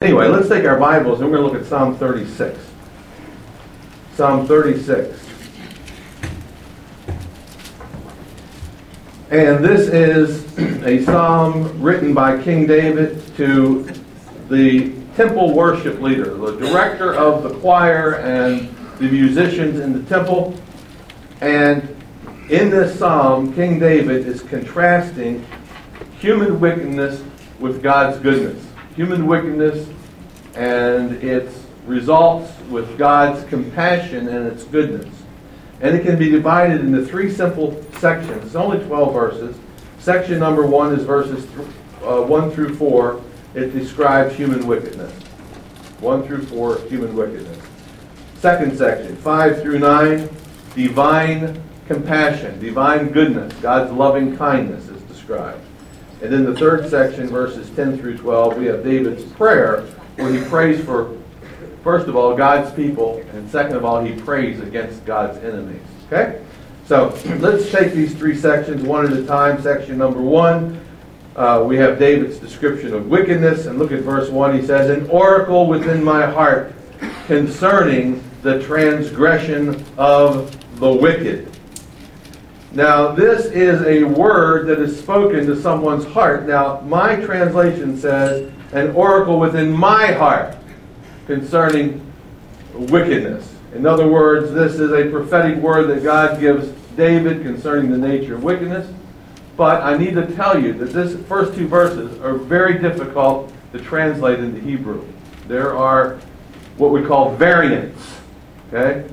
Anyway, let's take our Bibles and we're going to look at Psalm 36. Psalm 36. And this is a psalm written by King David to the temple worship leader, the director of the choir and the musicians in the temple. And in this psalm, King David is contrasting human wickedness with God's goodness human wickedness and its results with God's compassion and its goodness. And it can be divided into three simple sections. It's only 12 verses. Section number one is verses uh, 1 through 4. It describes human wickedness. 1 through 4, human wickedness. Second section, 5 through 9, divine compassion, divine goodness, God's loving kindness is described. And in the third section, verses 10 through 12, we have David's prayer, where he prays for, first of all, God's people, and second of all, he prays against God's enemies. Okay? So let's take these three sections one at a time. Section number one, uh, we have David's description of wickedness. And look at verse 1. He says, An oracle within my heart concerning the transgression of the wicked. Now, this is a word that is spoken to someone's heart. Now, my translation says, an oracle within my heart concerning wickedness. In other words, this is a prophetic word that God gives David concerning the nature of wickedness. But I need to tell you that this first two verses are very difficult to translate into Hebrew. There are what we call variants. Okay?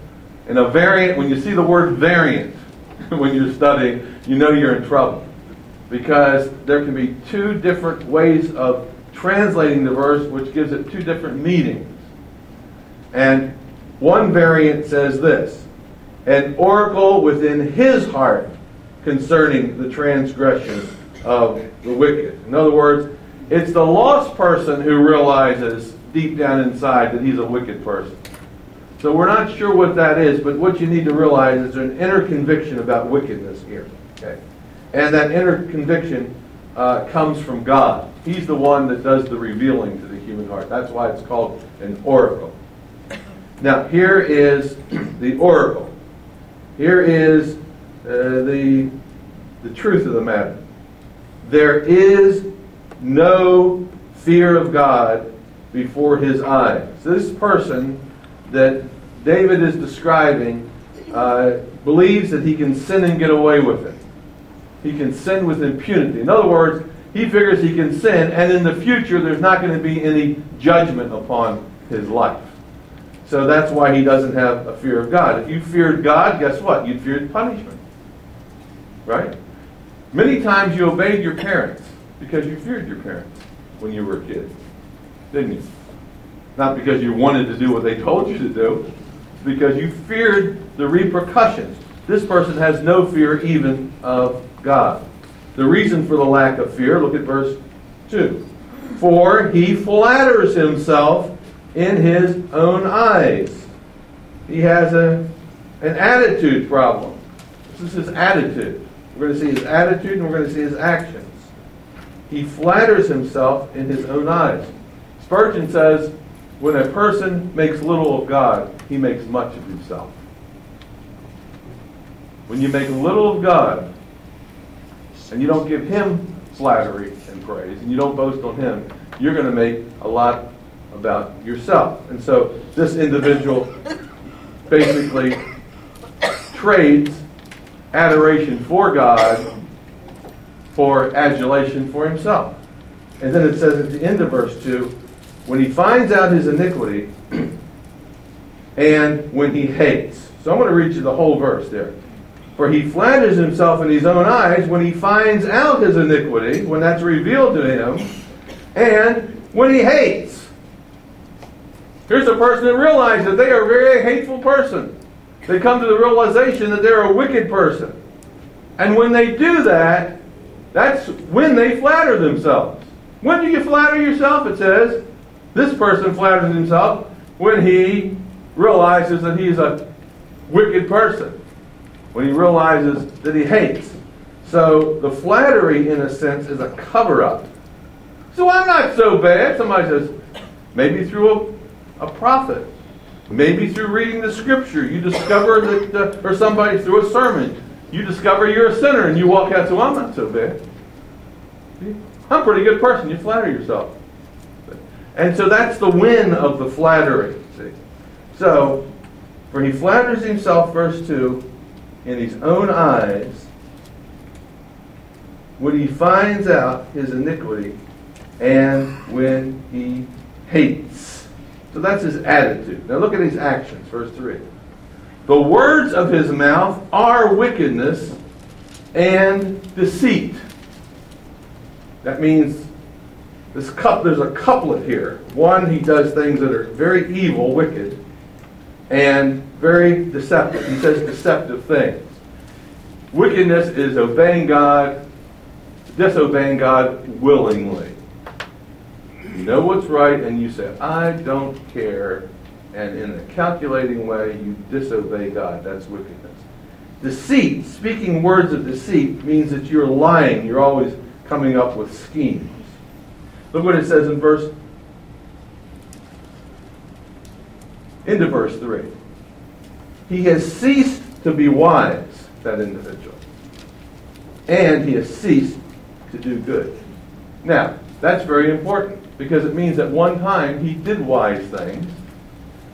And a variant, when you see the word variant, when you're studying, you know you're in trouble. Because there can be two different ways of translating the verse, which gives it two different meanings. And one variant says this an oracle within his heart concerning the transgression of the wicked. In other words, it's the lost person who realizes deep down inside that he's a wicked person. So we're not sure what that is, but what you need to realize is an inner conviction about wickedness here. Okay? And that inner conviction uh, comes from God. He's the one that does the revealing to the human heart. That's why it's called an oracle. Now, here is the oracle. Here is uh, the, the truth of the matter. There is no fear of God before his eyes. This person that David is describing uh, believes that he can sin and get away with it. He can sin with impunity. In other words, he figures he can sin, and in the future, there's not going to be any judgment upon his life. So that's why he doesn't have a fear of God. If you feared God, guess what? You'd fear punishment. Right? Many times you obeyed your parents because you feared your parents when you were a kid, didn't you? Not because you wanted to do what they told you to do, because you feared the repercussions. This person has no fear even of God. The reason for the lack of fear, look at verse 2. For he flatters himself in his own eyes. He has a, an attitude problem. This is his attitude. We're going to see his attitude and we're going to see his actions. He flatters himself in his own eyes. Spurgeon says, when a person makes little of God, he makes much of himself. When you make little of God, and you don't give him flattery and praise, and you don't boast on him, you're going to make a lot about yourself. And so this individual basically trades adoration for God for adulation for himself. And then it says at the end of verse 2 when he finds out his iniquity and when he hates. So I'm going to read you the whole verse there. For he flatters himself in his own eyes when he finds out his iniquity, when that's revealed to him, and when he hates. Here's a person that realizes that they are a very hateful person. They come to the realization that they're a wicked person. And when they do that, that's when they flatter themselves. When do you flatter yourself? It says, this person flatters himself when he realizes that he's a wicked person, when he realizes that he hates. So the flattery, in a sense, is a cover up. So I'm not so bad. Somebody says, maybe through a, a prophet, maybe through reading the scripture. You discover that, uh, or somebody through a sermon, you discover you're a sinner and you walk out say, I'm not so bad. I'm a pretty good person. You flatter yourself. And so that's the win of the flattery. See? So, for he flatters himself, verse 2, in his own eyes, when he finds out his iniquity, and when he hates. So that's his attitude. Now look at his actions, verse 3. The words of his mouth are wickedness and deceit. That means this cup, there's a couplet here. One, he does things that are very evil, wicked, and very deceptive. He says deceptive things. Wickedness is obeying God, disobeying God willingly. You know what's right, and you say, I don't care, and in a calculating way, you disobey God. That's wickedness. Deceit, speaking words of deceit, means that you're lying. You're always coming up with schemes. Look what it says in verse into verse 3. He has ceased to be wise, that individual. And he has ceased to do good. Now, that's very important because it means at one time he did wise things,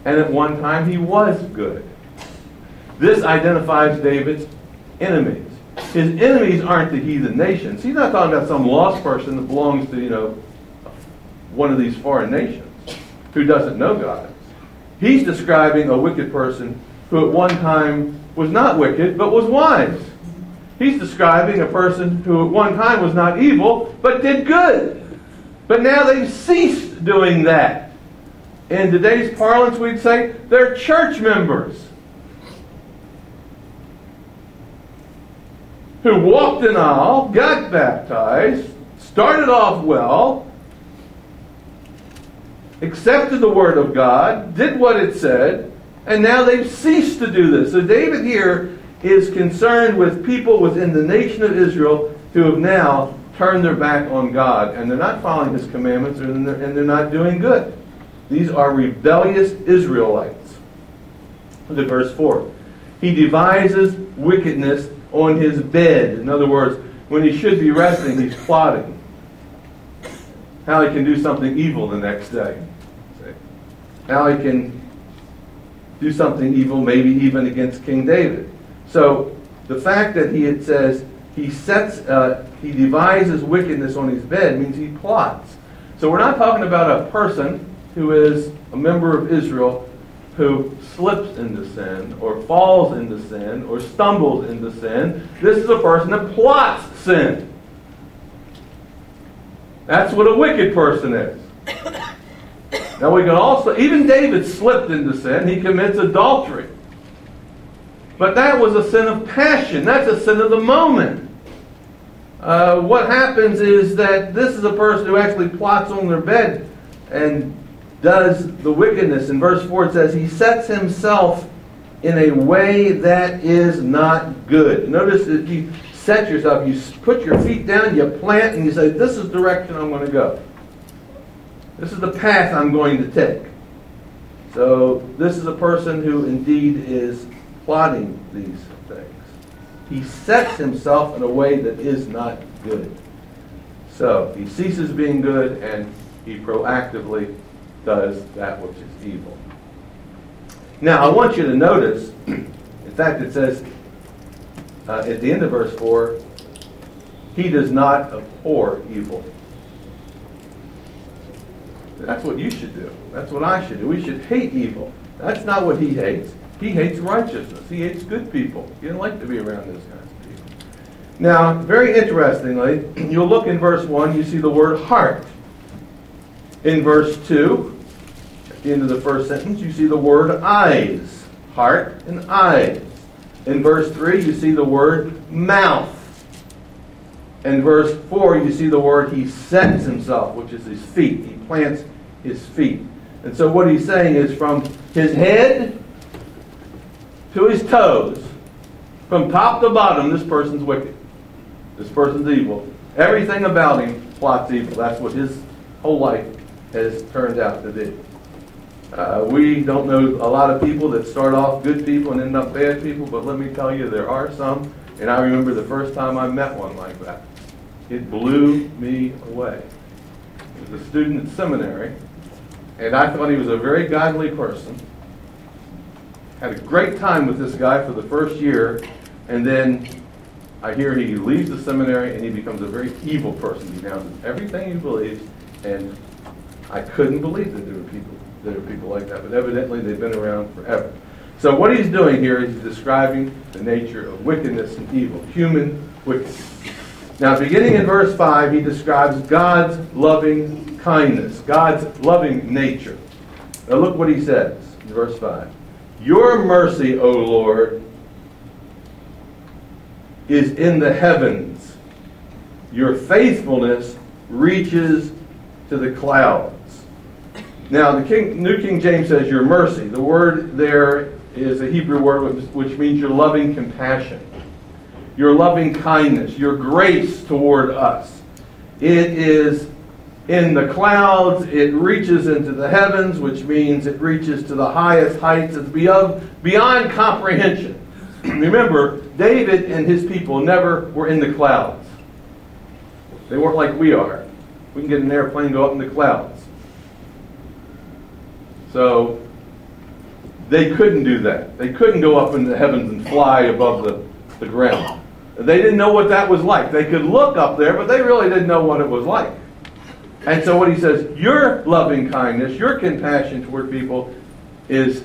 and at one time he was good. This identifies David's enemies. His enemies aren't the heathen nations. He's not talking about some lost person that belongs to, you know, one of these foreign nations who doesn't know God. He's describing a wicked person who at one time was not wicked but was wise. He's describing a person who at one time was not evil but did good. But now they've ceased doing that. In today's parlance, we'd say they're church members. who walked in aisle, got baptized, started off well, accepted the Word of God, did what it said, and now they've ceased to do this. So David here is concerned with people within the nation of Israel who have now turned their back on God, and they're not following His commandments, and they're, not doing good. These are rebellious Israelites. Look at verse 4. He devises wickedness on his bed. In other words, when he should be resting, he's plotting how he can do something evil the next day. How he can do something evil, maybe even against King David. So the fact that he it says he sets, uh, he devises wickedness on his bed means he plots. So we're not talking about a person who is a member of Israel who slips into sin or falls into sin or stumbles into sin. This is a person that plots sin. That's what a wicked person is. Now we can also, even David slipped into sin. He commits adultery. But that was a sin of passion. That's a sin of the moment. Uh, what happens is that this is a person who actually plots on their bed and does the wickedness. In verse 4 it says, He sets himself in a way that is not good. Notice that you set yourself, you put your feet down, you plant, and you say, This is the direction I'm going to go. This is the path I'm going to take. So, this is a person who indeed is plotting these things. He sets himself in a way that is not good. So, he ceases being good and he proactively does that which is evil. Now, I want you to notice, in fact, it says uh, at the end of verse 4, he does not abhor evil. That's what you should do. That's what I should do. We should hate evil. That's not what he hates. He hates righteousness. He hates good people. He doesn't like to be around those kinds of people. Now, very interestingly, you'll look in verse 1, you see the word heart. In verse 2, at the end of the first sentence, you see the word eyes. Heart and eyes. In verse 3, you see the word mouth. In verse 4, you see the word he sets himself, which is his feet. He plants his feet. And so what he's saying is from his head to his toes, from top to bottom, this person's wicked. This person's evil. Everything about him plots evil. That's what his whole life has turned out to be. Uh, we don't know a lot of people that start off good people and end up bad people, but let me tell you, there are some. And I remember the first time I met one like that. It blew me away. He was a student at seminary, and I thought he was a very godly person. Had a great time with this guy for the first year, and then I hear he leaves the seminary and he becomes a very evil person. He denounces everything he believes, and I couldn't believe that there were people there are people like that, but evidently they've been around forever. So what he's doing here is describing the nature of wickedness and evil, human wickedness. Now, beginning in verse 5, he describes God's loving kindness, God's loving nature. Now, look what he says in verse 5. Your mercy, O Lord, is in the heavens. Your faithfulness reaches to the clouds. Now, the King, New King James says your mercy. The word there is a Hebrew word which means your loving compassion, your loving kindness, your grace toward us. It is in the clouds, it reaches into the heavens, which means it reaches to the highest heights. It's beyond, beyond comprehension. Remember, David and his people never were in the clouds. They weren't like we are. We can get an airplane and go up in the clouds. So they couldn't do that. They couldn't go up in the heavens and fly above the, the ground. They didn't know what that was like. They could look up there, but they really didn't know what it was like. And so what he says, your loving kindness, your compassion toward people is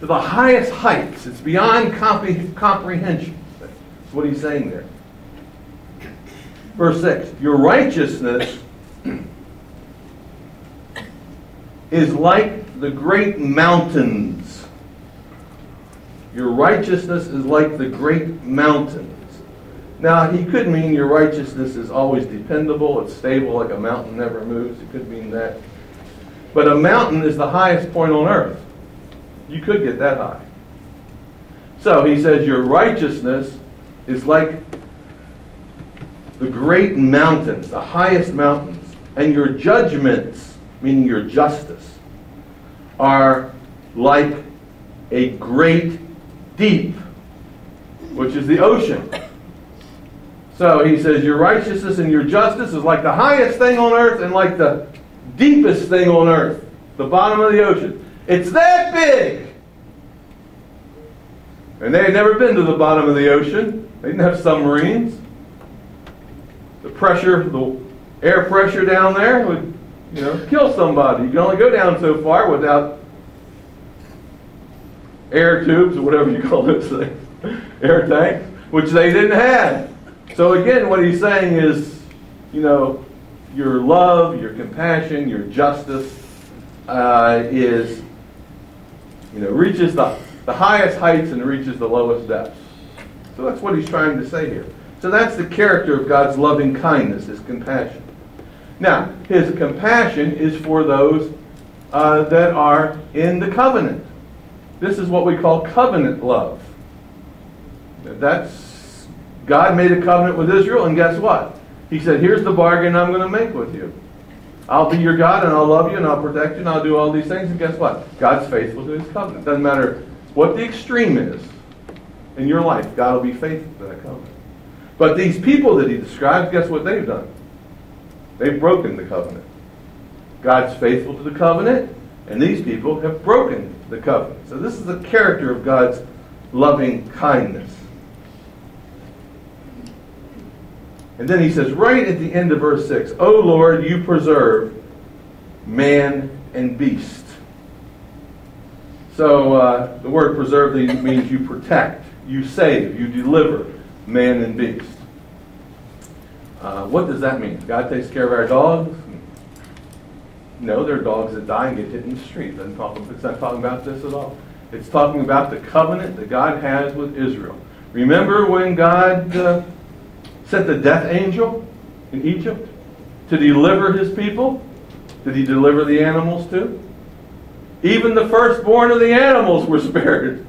to the highest heights. It's beyond comprehension. That's what he's saying there. Verse 6 Your righteousness is like the great mountains. Your righteousness is like the great mountains. Now, he could mean your righteousness is always dependable, it's stable, like a mountain never moves. It could mean that. But a mountain is the highest point on earth. You could get that high. So he says, Your righteousness is like the great mountains, the highest mountains, and your judgments meaning your justice, are like a great deep, which is the ocean. So he says, Your righteousness and your justice is like the highest thing on earth and like the deepest thing on earth, the bottom of the ocean. It's that big. And they had never been to the bottom of the ocean. They didn't have submarines. The pressure, the air pressure down there would you know, kill somebody. You can only go down so far without air tubes or whatever you call those things, air tanks, which they didn't have. So again, what he's saying is, you know, your love, your compassion, your justice uh, is, you know, reaches the, the highest heights and reaches the lowest depths. So that's what he's trying to say here. So that's the character of God's loving kindness, his compassion. Now, his compassion is for those uh, that are in the covenant. This is what we call covenant love. That's God made a covenant with Israel, and guess what? He said, Here's the bargain I'm going to make with you. I'll be your God, and I'll love you, and I'll protect you, and I'll do all these things. And guess what? God's faithful to his covenant. Doesn't matter what the extreme is in your life, God will be faithful to that covenant. But these people that he describes, guess what they've done? They've broken the covenant. God's faithful to the covenant, and these people have broken the covenant. So this is the character of God's loving kindness. And then he says, right at the end of verse 6, O Lord, you preserve man and beast. So uh, the word preserve means you protect, you save, you deliver man and beast. Uh, what does that mean? God takes care of our dogs? No, there are dogs that die and get hit in the street. It talk, it's not talking about this at all. It's talking about the covenant that God has with Israel. Remember when God uh, sent the death angel in Egypt to deliver his people? Did he deliver the animals too? Even the firstborn of the animals were spared.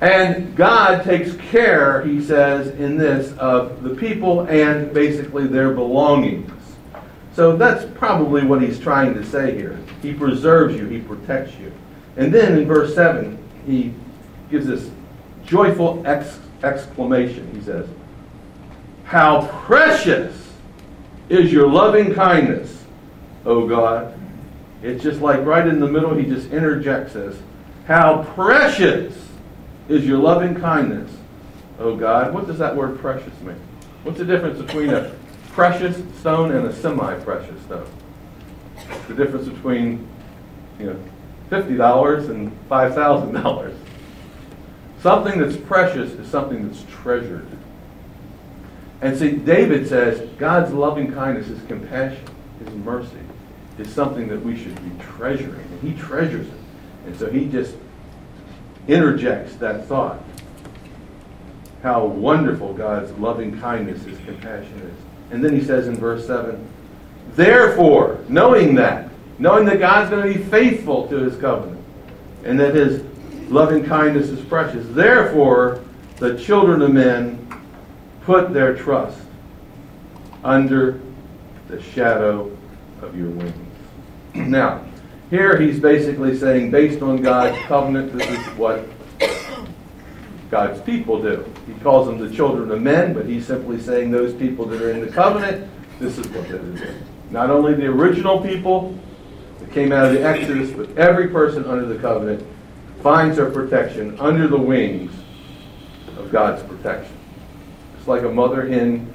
And God takes care, he says, in this, of the people and basically their belongings. So that's probably what he's trying to say here. He preserves you, he protects you. And then in verse 7, he gives this joyful ex- exclamation. He says, How precious is your loving kindness, O God. It's just like right in the middle, he just interjects this. How precious is your loving kindness, O God. What does that word precious mean? What's the difference between a precious stone and a semi-precious stone? The difference between, you know, $50 and $5,000. Something that's precious is something that's treasured. And see, David says God's loving kindness, his compassion, his mercy is something that we should be treasuring. And he treasures it. And so he just interjects that thought. How wonderful God's loving kindness, his compassion is. And then he says in verse 7, Therefore, knowing that, knowing that God's going to be faithful to his covenant, and that his loving kindness is precious, therefore, the children of men put their trust under the shadow of your wings. Now, here he's basically saying, based on God's covenant, this is what God's people do. He calls them the children of men, but he's simply saying those people that are in the covenant, this is what they do. Not only the original people that came out of the Exodus, but every person under the covenant finds their protection under the wings of God's protection. It's like a mother hen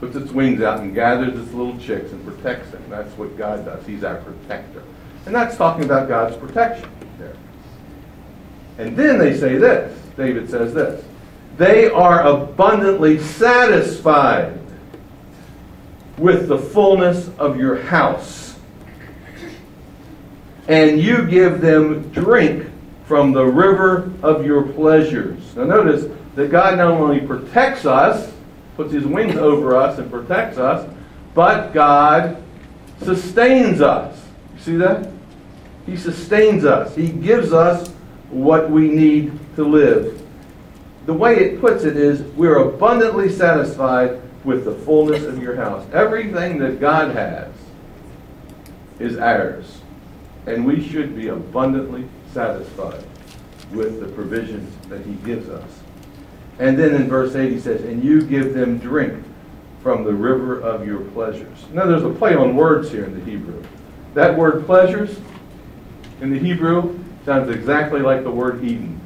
puts its wings out and gathers its little chicks and protects them. That's what God does. He's our protector. And that's talking about God's protection there. And then they say this. David says this. They are abundantly satisfied with the fullness of your house. And you give them drink from the river of your pleasures. Now notice that God not only protects us, puts his wings over us and protects us, but God sustains us. See that? He sustains us. He gives us what we need to live. The way it puts it is we're abundantly satisfied with the fullness of your house. Everything that God has is ours. And we should be abundantly satisfied with the provisions that He gives us. And then in verse 8 he says, And you give them drink from the river of your pleasures. Now there's a play on words here in the Hebrew. That word pleasures in the Hebrew sounds exactly like the word Eden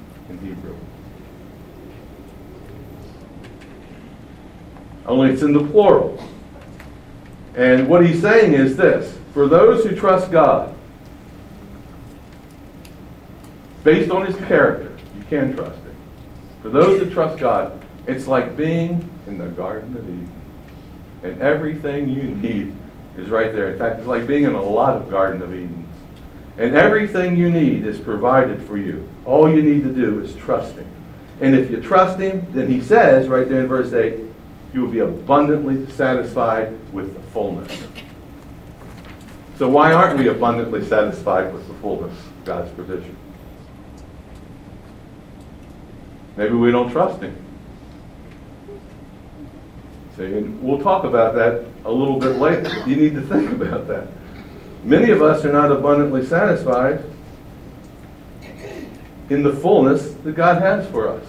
Only it's in the plural. And what he's saying is this for those who trust God, based on his character, you can trust him. For those that trust God, it's like being in the Garden of Eden. And everything you need is right there. In fact, it's like being in a lot of Garden of Edens. And everything you need is provided for you. All you need to do is trust Him. And if you trust Him, then He says right there in verse 8, you will be abundantly satisfied with the fullness. So why aren't we abundantly satisfied with the fullness of God's provision? Maybe we don't trust Him. See, and we'll talk about that a little bit later. You need to think about that. Many of us are not abundantly satisfied in the fullness that God has for us.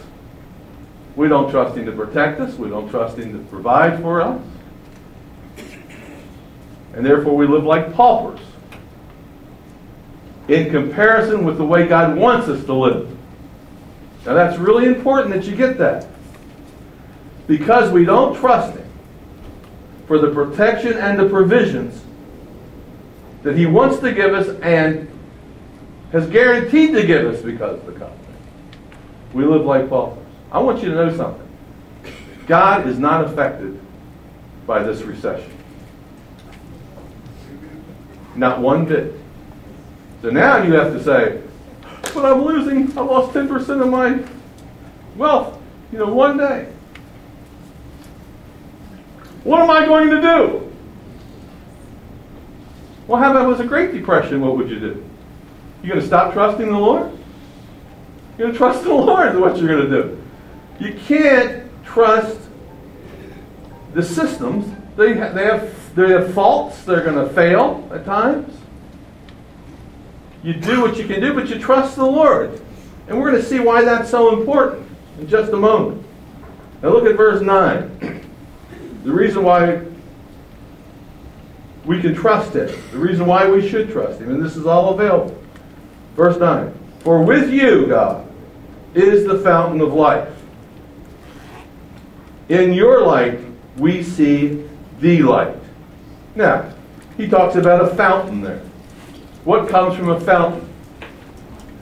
We don't trust Him to protect us. We don't trust Him to provide for us. And therefore we live like paupers in comparison with the way God wants us to live. Now that's really important that you get that. Because we don't trust Him for the protection and the provisions that He wants to give us and has guaranteed to give us because of the covenant. We live like paupers. I want you to know something. God is not affected by this recession. Not one bit. So now you have to say, but I'm losing, I lost 10% of my wealth, you know, one day. What am I going to do? Well, how about it was a Great Depression? What would you do? You going to stop trusting the Lord? You're going to trust the Lord is what you're going to do. You can't trust the systems. They they have they have faults. They're going to fail at times. You do what you can do, but you trust the Lord. And we're going to see why that's so important in just a moment. Now look at verse 9. The reason why we can trust Him, the reason why we should trust Him, and this is all available. Verse 9 For with you, God, is the fountain of life. In your light, we see the light. Now, he talks about a fountain there. What comes from a fountain?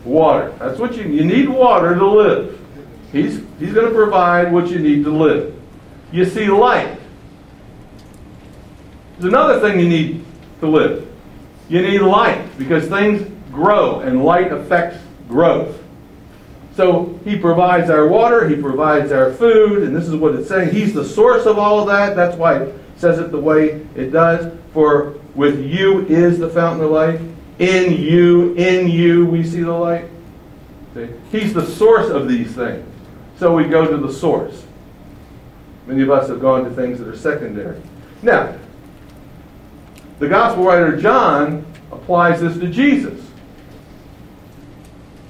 Water. That's what you you need water to live. He's he's going to provide what you need to live. You see light. There's another thing you need to live. You need light because things grow and light affects growth. So he provides our water, he provides our food, and this is what it's saying. He's the source of all of that. That's why it says it the way it does. For with you is the fountain of life. In you, in you, we see the light. See? He's the source of these things. So we go to the source. Many of us have gone to things that are secondary. Now, the gospel writer John applies this to Jesus.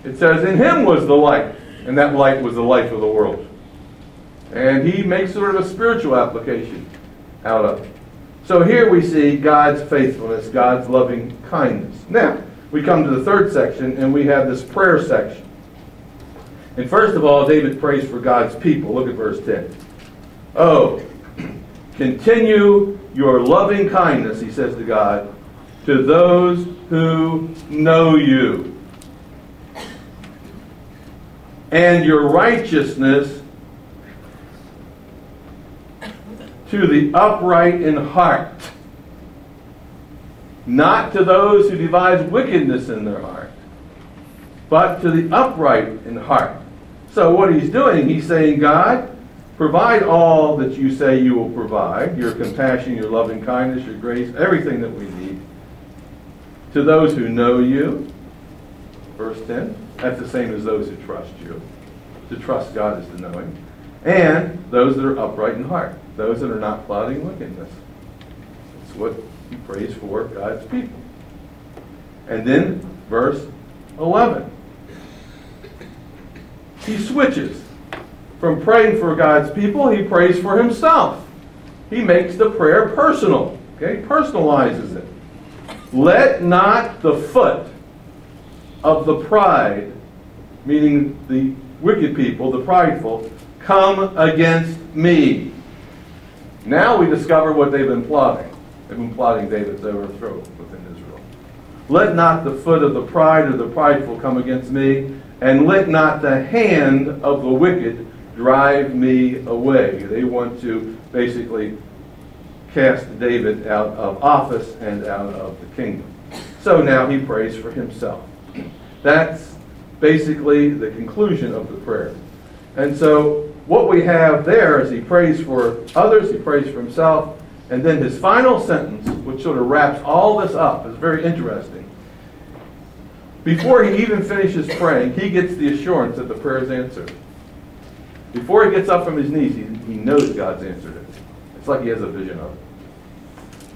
It says, In him was the light, and that light was the life of the world. And he makes sort of a spiritual application out of it. So here we see God's faithfulness, God's loving kindness. Now, we come to the third section, and we have this prayer section. And first of all, David prays for God's people. Look at verse 10. Oh, continue your loving kindness, he says to God, to those who know you, and your righteousness to the upright in heart, not to those who devise wickedness in their heart, but to the upright in heart. So, what he's doing, he's saying, God, provide all that you say you will provide your compassion, your loving kindness, your grace, everything that we need to those who know you. Verse 10. That's the same as those who trust you. To trust God is to know Him. And those that are upright in heart those that are not plotting wickedness. That's what he prays for God's people. And then, verse 11. He switches. From praying for God's people, he prays for himself. He makes the prayer personal. Okay? Personalizes it. Let not the foot of the pride, meaning the wicked people, the prideful, come against me. Now we discover what they've been plotting. They've been plotting David's overthrow within Israel. Let not the foot of the pride or the prideful come against me, and let not the hand of the wicked drive me away. They want to basically cast David out of office and out of the kingdom. So now he prays for himself. That's basically the conclusion of the prayer. And so what we have there is he prays for others, he prays for himself, and then his final sentence, which sort of wraps all this up, is very interesting. Before he even finishes praying, he gets the assurance that the prayer is answered. Before he gets up from his knees, he, he knows God's answered it. It's like he has a vision of it.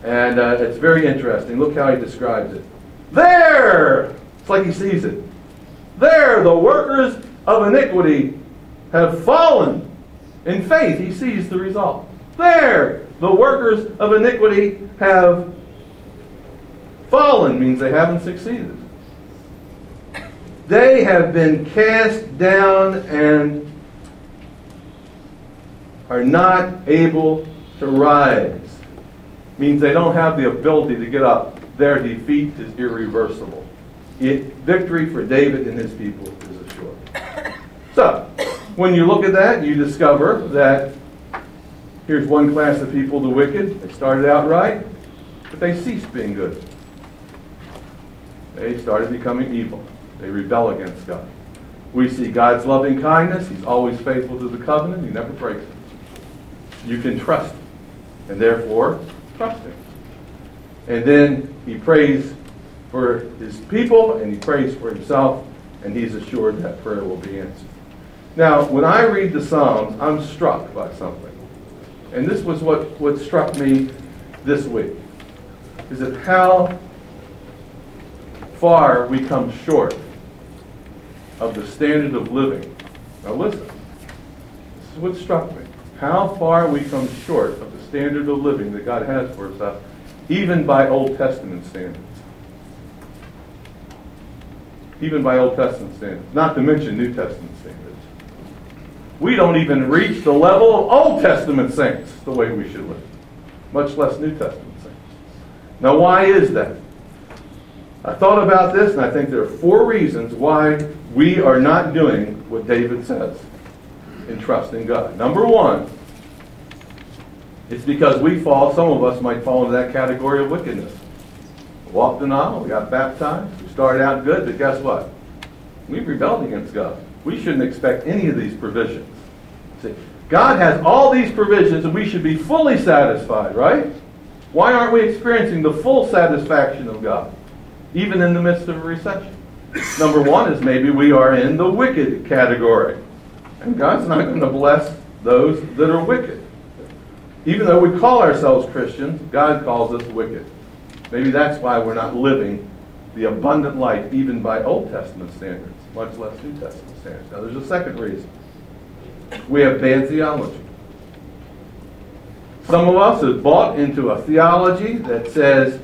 And uh, it's very interesting. Look how he describes it. There! It's like he sees it. There, the workers of iniquity have fallen in faith. He sees the result. There, the workers of iniquity have fallen, means they haven't succeeded. They have been cast down and are not able to rise. Means they don't have the ability to get up. Their defeat is irreversible. It, victory for David and his people is assured. So, when you look at that, you discover that here's one class of people, the wicked. They started out right, but they ceased being good. They started becoming evil. They rebel against God. We see God's loving kindness. He's always faithful to the covenant. He never breaks it. You can trust him. And therefore, trust him. And then he prays for his people and he prays for himself, and he's assured that prayer will be answered. Now, when I read the Psalms, I'm struck by something. And this was what, what struck me this week is that how far we come short of the standard of living. Now listen, this is what struck me. How far we come short of the standard of living that God has for us, uh, even by Old Testament standards. Even by Old Testament standards, not to mention New Testament standards. We don't even reach the level of Old Testament saints the way we should live, much less New Testament saints. Now, why is that? I thought about this, and I think there are four reasons why we are not doing what David says in trusting God. Number one, it's because we fall, some of us might fall into that category of wickedness. Walked the aisle, we got baptized, we started out good, but guess what? We rebelled against God. We shouldn't expect any of these provisions. See, God has all these provisions and we should be fully satisfied, right? Why aren't we experiencing the full satisfaction of God, even in the midst of a recession? Number one is maybe we are in the wicked category. And God's not going to bless those that are wicked. Even though we call ourselves Christians, God calls us wicked. Maybe that's why we're not living the abundant life even by Old Testament standards, much less New Testament standards. Now, there's a second reason. We have bad theology. Some of us have bought into a theology that says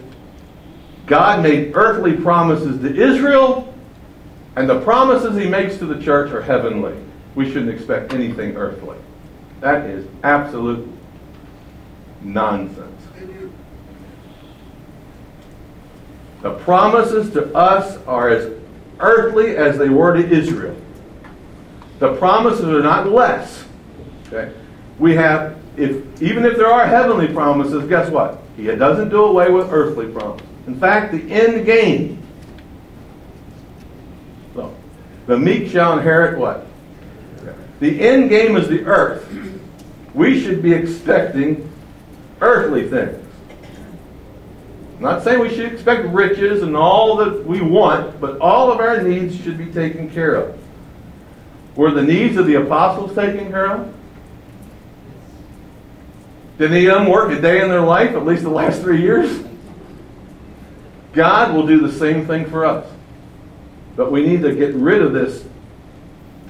God made earthly promises to Israel, and the promises he makes to the church are heavenly. We shouldn't expect anything earthly. That is absolute nonsense. The promises to us are as earthly as they were to Israel. The promises are not less. Okay? We have, if even if there are heavenly promises, guess what? He doesn't do away with earthly promises. In fact, the end game. So, the meek shall inherit what? The end game is the earth. We should be expecting earthly things. I'm not saying we should expect riches and all that we want, but all of our needs should be taken care of. Were the needs of the apostles taken care of? Did any of them work a day in their life, at least the last three years? God will do the same thing for us. But we need to get rid of this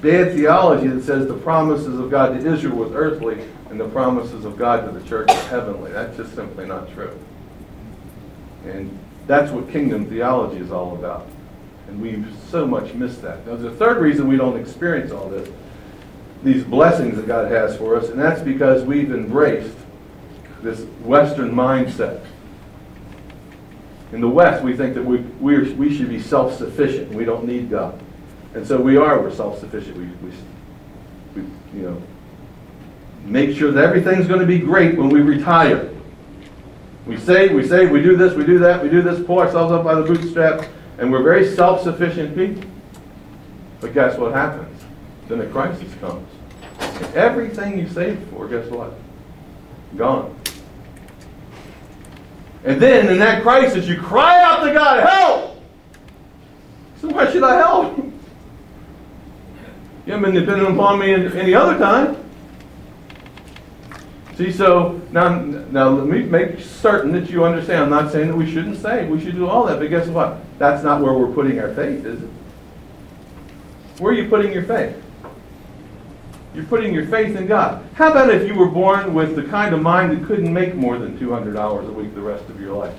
bad theology that says the promises of God to Israel was earthly and the promises of God to the church are heavenly. That's just simply not true. And that's what kingdom theology is all about. And we've so much missed that. Now, the third reason we don't experience all this, these blessings that God has for us, and that's because we've embraced this Western mindset. In the West, we think that we, we, we should be self sufficient. We don't need God. And so we are, we're self sufficient. We, we, we, you know, make sure that everything's going to be great when we retire. We say, we say, we do this, we do that, we do this, pull ourselves up by the bootstraps, and we're very self sufficient people. But guess what happens? Then a crisis comes. Everything you saved for, guess what? Gone. And then in that crisis, you cry out to God, help! So why should I help? You haven't been dependent upon me any other time. See, so now, now let me make certain that you understand. I'm not saying that we shouldn't say we should do all that, but guess what? That's not where we're putting our faith, is it? Where are you putting your faith? You're putting your faith in God. How about if you were born with the kind of mind that couldn't make more than $200 a week the rest of your life?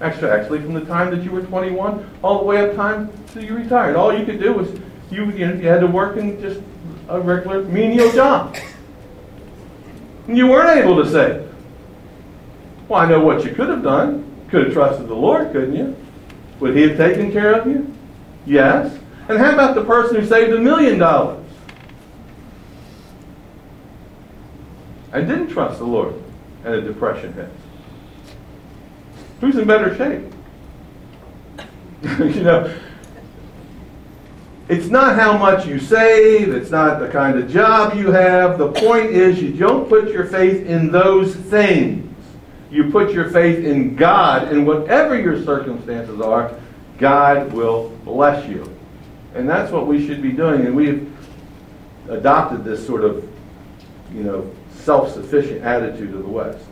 Actually, actually, from the time that you were 21 all the way up time till you retired, all you could do was you, you, had to work in just a regular menial job. And you weren't able to say, Well, I know what you could have done. Could have trusted the Lord, couldn't you? Would He have taken care of you? Yes. And how about the person who saved a million dollars and didn't trust the Lord and a depression hit. Who's in better shape? you know, it's not how much you save, it's not the kind of job you have. The point is, you don't put your faith in those things. You put your faith in God, and whatever your circumstances are, God will bless you. And that's what we should be doing. And we've adopted this sort of, you know, self sufficient attitude of the West.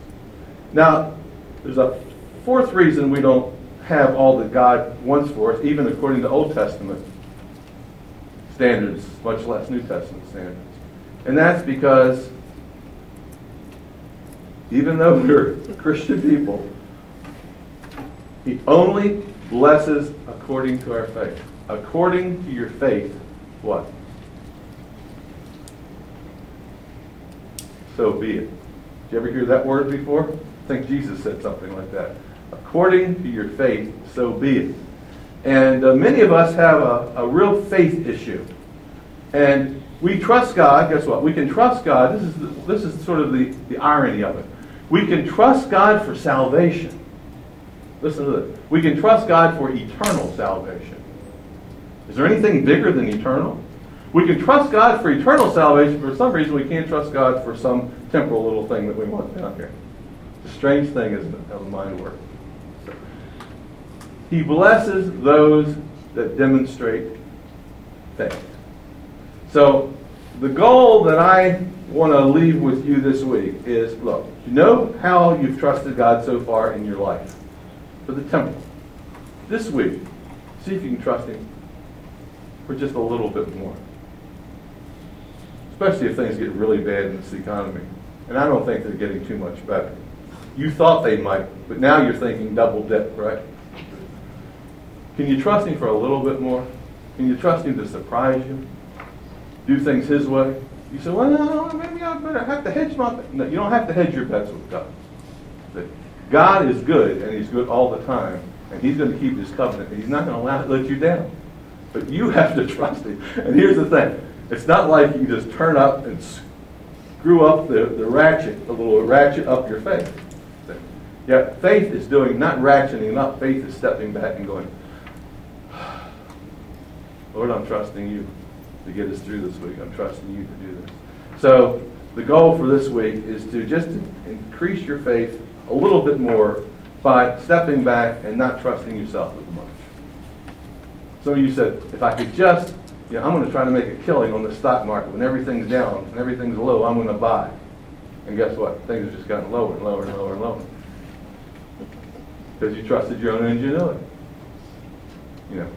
Now, There's a fourth reason we don't have all that God wants for us, even according to Old Testament standards, much less New Testament standards. And that's because even though we're Christian people, He only blesses according to our faith. According to your faith, what? So be it. Did you ever hear that word before? I think Jesus said something like that. According to your faith, so be it. And uh, many of us have a, a real faith issue. And we trust God. Guess what? We can trust God. This is, the, this is sort of the, the irony of it. We can trust God for salvation. Listen to this. We can trust God for eternal salvation. Is there anything bigger than eternal? We can trust God for eternal salvation. For some reason, we can't trust God for some temporal little thing that we want down here. It's a strange thing, isn't it, how the mind works. He blesses those that demonstrate faith. So, the goal that I want to leave with you this week is look, you know how you've trusted God so far in your life for the temple. This week, see if you can trust Him for just a little bit more. Especially if things get really bad in this economy. And I don't think they're getting too much better. You thought they might, but now you're thinking double dip, right? Can you trust Him for a little bit more? Can you trust Him to surprise you? Do things His way? You say, well, no, maybe I better have to hedge my bet. No, you don't have to hedge your bets with God. God is good, and He's good all the time, and He's going to keep His covenant, and He's not going to let you down. But you have to trust Him. And here's the thing it's not like you just turn up and screw up the, the ratchet, the little ratchet up your faith. Yeah, faith is doing not ratcheting up, faith is stepping back and going, Lord, I'm trusting you to get us through this week. I'm trusting you to do this. So the goal for this week is to just increase your faith a little bit more by stepping back and not trusting yourself as much. Some of you said, if I could just, you know, I'm going to try to make a killing on the stock market when everything's down and everything's low, I'm going to buy. And guess what? Things have just gotten lower and lower and lower and lower. Because you trusted your own ingenuity. You know,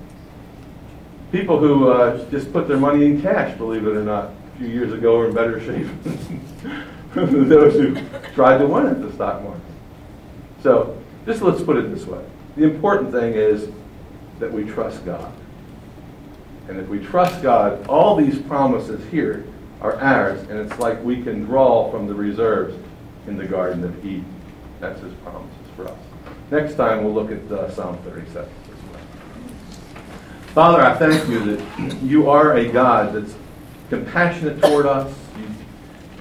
people who uh, just put their money in cash, believe it or not, a few years ago are in better shape than those who tried to win at the stock market. So, just let's put it this way. The important thing is that we trust God. And if we trust God, all these promises here are ours, and it's like we can draw from the reserves in the Garden of Eden. That's his promises for us. Next time, we'll look at uh, Psalm 37. Father, I thank you that you are a God that's compassionate toward us.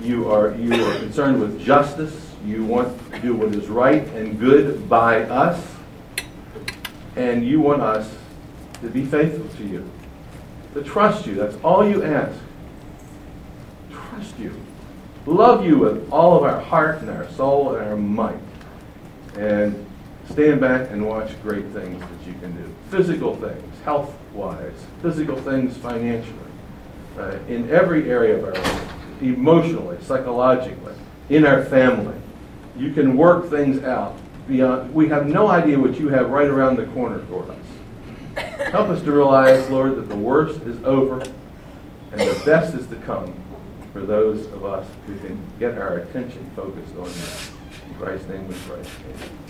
You, you, are, you are concerned with justice. You want to do what is right and good by us. And you want us to be faithful to you, to trust you. That's all you ask. Trust you. Love you with all of our heart and our soul and our might. And stand back and watch great things that you can do. Physical things, health wise, physical things financially, uh, in every area of our life, emotionally, psychologically, in our family. You can work things out beyond. We have no idea what you have right around the corner for us. Help us to realize, Lord, that the worst is over and the best is to come for those of us who can get our attention focused on that. In Christ's name we pray. Amen.